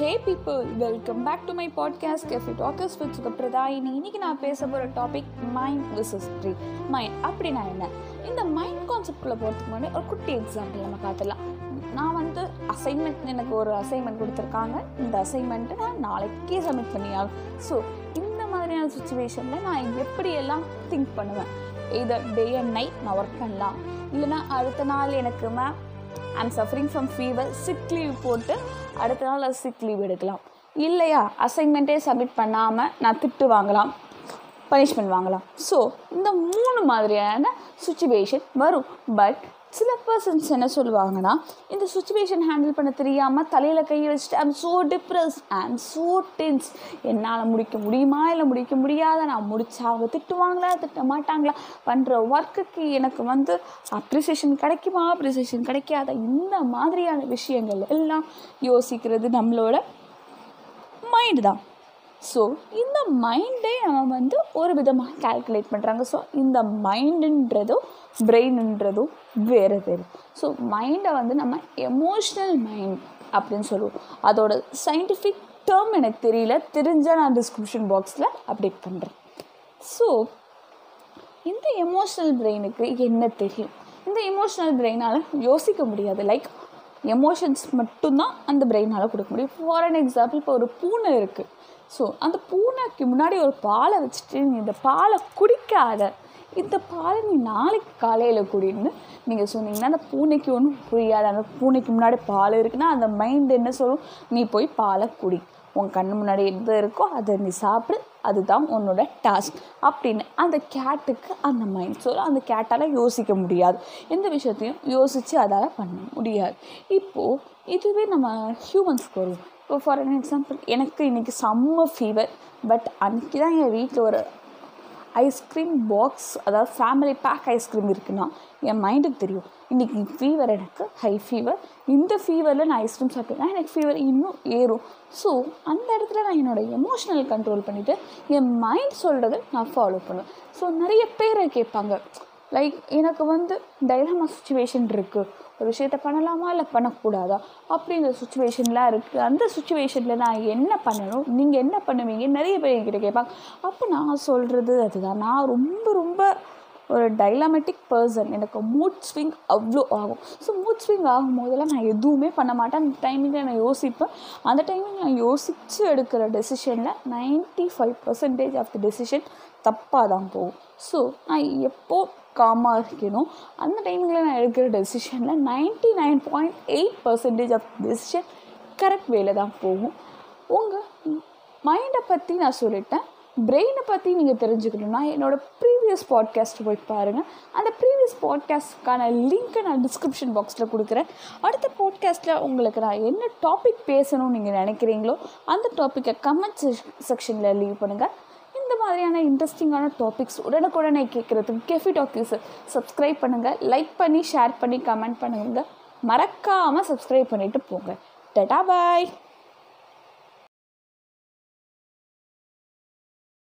Hey people welcome back to my podcast Kefi talkers with Sugapradayini இன்னைக்கு நான் பேச போகிற topic mind vicious tree mind அப்படின்னா என்ன? இந்த மைண்ட் கான்செப்ட்குள்ளே போகிறதுக்கு முன்னாடி ஒரு குட்டி எக்ஸாம்பிள் நம்ம பார்த்துலாம் நான் வந்து அசைன்மெண்ட் எனக்கு ஒரு அசைன்மெண்ட் கொடுத்துருக்காங்க. இந்த அசைன்மெண்ட்டை நான் நாளைக்கே சப்மிட் பண்ணியாகும் ஸோ இந்த மாதிரியான சுச்சுவேஷனில் நான் எப்படியெல்லாம் திங்க் பண்ணுவேன்? இதை டே அண்ட் நைட் நான் ஒர்க் பண்ணலாம். இல்லைனா அடுத்த நாள் எனக்கு ma'am I'm suffering from fever sick leave போட்டு அடுத்த நாள் சிக் லீவ் எடுக்கலாம். இல்லையா? அசைன்மெண்ட்டே சப்மிட் பண்ணாமல் நான் திட்டு வாங்கலாம். பனிஷ்மெண்ட் வாங்கலாம். ஸோ இந்த மூணு மாதிரியான சுச்சுவேஷன் வரும். பட் சில பர்சன்ஸ் என்ன சொல்லுவாங்கன்னா இந்த சுச்சுவேஷன் ஹேண்டில் பண்ண தெரியாமல் தலையில் கையை வச்சுட்டு I'm so depress I'm so tense என்னால் முடிக்க முடியுமா? இல்லை முடிக்க முடியாத நான் முடிச்சா அவங்க திட்டுவாங்களா திட்ட மாட்டாங்களா? பண்ணுற ஒர்க்குக்கு எனக்கு வந்து அப்ரிசியேஷன் கிடைக்குமா? அப்ரிசியேஷன் கிடைக்காத இந்த மாதிரியான விஷயங்கள் எல்லாம் யோசிக்கிறது நம்மளோட மைண்டு தான். ஸோ இந்த மைண்டே நம்ம வந்து ஒரு விதமாக கால்குலேட் பண்ணுறாங்க ஸோ இந்த மைண்டுன்றதும் பிரெயின்ன்றதும் வேறு வேறு. ஸோ மைண்டை வந்து நம்ம எமோஷ்னல் மைண்ட் அப்படின்னு சொல்லுவோம். அதோட சயின்டிஃபிக் டேர்ம் எனக்கு தெரியல. தெரிஞ்சால் நான் டிஸ்கிரிப்ஷன் பாக்ஸில் அப்டேட் பண்ணுறேன் ஸோ இந்த எமோஷ்னல் பிரெயினுக்கு என்ன தெரியும்? இந்த எமோஷ்னல் பிரெயினால் யோசிக்க முடியாது. லைக் எமோஷன்ஸ் மட்டும்தான் அந்த பிரெயினால் கொடுக்க முடியும். ஃபார் அன் எக்ஸாம்பிள் இப்போ ஒரு பூனை இருக்குது ஸோ அந்த பூனைக்கு முன்னாடி ஒரு பாலை வச்சுட்டு நீ இந்த பாலை குடிக்காத. இந்த பாலை நீ நாளைக்கு காலையில் குடின்னு நீங்கள் சொன்னீங்கன்னா அந்த பூனைக்கு ஒன்றும் புரியாது. அந்த பூனைக்கு முன்னாடி பால் இருக்குன்னா அந்த மைண்ட் என்ன சொல்லும்? நீ போய் பாலை குடி. உன் கண்ணு முன்னாடி எது இருக்கோ அதை நீ சாப்பிடு. அதுதான் உன்னோட டாஸ்க் அப்படின்னு அந்த கேட்டுக்கு அந்த மைண்ட் சொல்லும் அந்த கேட்டால் யோசிக்க முடியாது. எந்த விஷயத்தையும் யோசித்து அதால் பண்ண முடியாது. இப்போது இதுவே நம்ம ஹியூமன்ஸ்க்கு வரும் இப்போ ஃபார் அன் எக்ஸாம்பிள் எனக்கு இன்றைக்கி செம்ம ஃபீவர் பட் அன்றைக்கி தான் என் வீட்டில் ஒரு ஐஸ்கிரீம் பாக்ஸ் அதாவது ஃபேமிலி பேக் ஐஸ்கிரீம் இருக்குன்னா என் மைண்டுக்கு தெரியும் இன்றைக்கி ஃபீவர் எனக்கு ஹை ஃபீவர் இந்த ஃபீவரில் நான் ஐஸ்கிரீம் சாப்பிட்டேன்னா எனக்கு ஃபீவர் இன்னும் ஏறும். ஸோ அந்த இடத்துல நான் என்னோடய எமோஷ்னல் கண்ட்ரோல் பண்ணிவிட்டு என் மைண்ட் சொல்கிறத நான் ஃபாலோ பண்ணுவேன். ஸோ நிறைய பேரை கேட்பாங்க லைக் எனக்கு வந்து டைலமா சுச்சுவேஷன் இருக்குது ஒரு விஷயத்த பண்ணலாமா இல்லை பண்ணக்கூடாதா? அப்படிங்கிற சுச்சுவேஷன்லாம் இருக்குது அந்த சுச்சுவேஷனில் நான் என்ன பண்ணணும்? நீங்கள் என்ன பண்ணுவீங்க நிறைய பேர் என்கிட்ட கேட்பாங்க. அப்போ நான் சொல்கிறது அதுதான். நான் ரொம்ப ரொம்ப ஒரு டைலாமெட்டிக் பர்சன் எனக்கு மூட் ஸ்விங் அவ்வளோ ஆகும். ஸோ மூட் ஸ்விங் ஆகும் போதெல்லாம் நான் எதுவுமே பண்ண மாட்டேன். அந்த டைமிங்கில் நான் யோசிப்பேன். அந்த டைமிங் நான் யோசித்து எடுக்கிற டெசிஷனில் ninety five percentage of the decision தப்பாக தான் போகும். ஸோ நான் எப்போ காமாக இருக்கணும் அந்த டைமிங்கில் நான் எடுக்கிற டெசிஷனில் ninety nine point eight percentage of decision correct வேலை தான் போகும். உங்கள் மைண்டை பற்றி நான் சொல்லிட்டேன். பிரெயினை பற்றி நீங்கள் தெரிஞ்சுக்கணுன்னா என்னோடய ப்ரீவியஸ் பாட்காஸ்ட் போய் பாருங்கள் அந்த ப்ரீவியஸ் பாட்காஸ்ட்க்கான லிங்க்கை நான் டிஸ்கிரிப்ஷன் பாக்ஸில் கொடுக்குறேன். அடுத்த பாட்காஸ்ட்டில் உங்களுக்கு நான் என்ன டாபிக் பேசணும்னு நீங்கள் நினைக்கிறீங்களோ அந்த டாப்பிக்கை கமெண்ட் செக்ஷனில் லீவ் பண்ணுங்கள் இந்த மாதிரியான இன்ட்ரெஸ்டிங்கான டாபிக்ஸ் உடனுக்குடனே கேட்குறதுக்கு கெஃபி டாக்கிஸை சப்ஸ்கிரைப் பண்ணுங்கள் லைக் பண்ணி ஷேர் பண்ணி கமெண்ட் பண்ணுங்கள் மறக்காமல் சப்ஸ்கிரைப் பண்ணிவிட்டு போங்க. டட்டா பாய்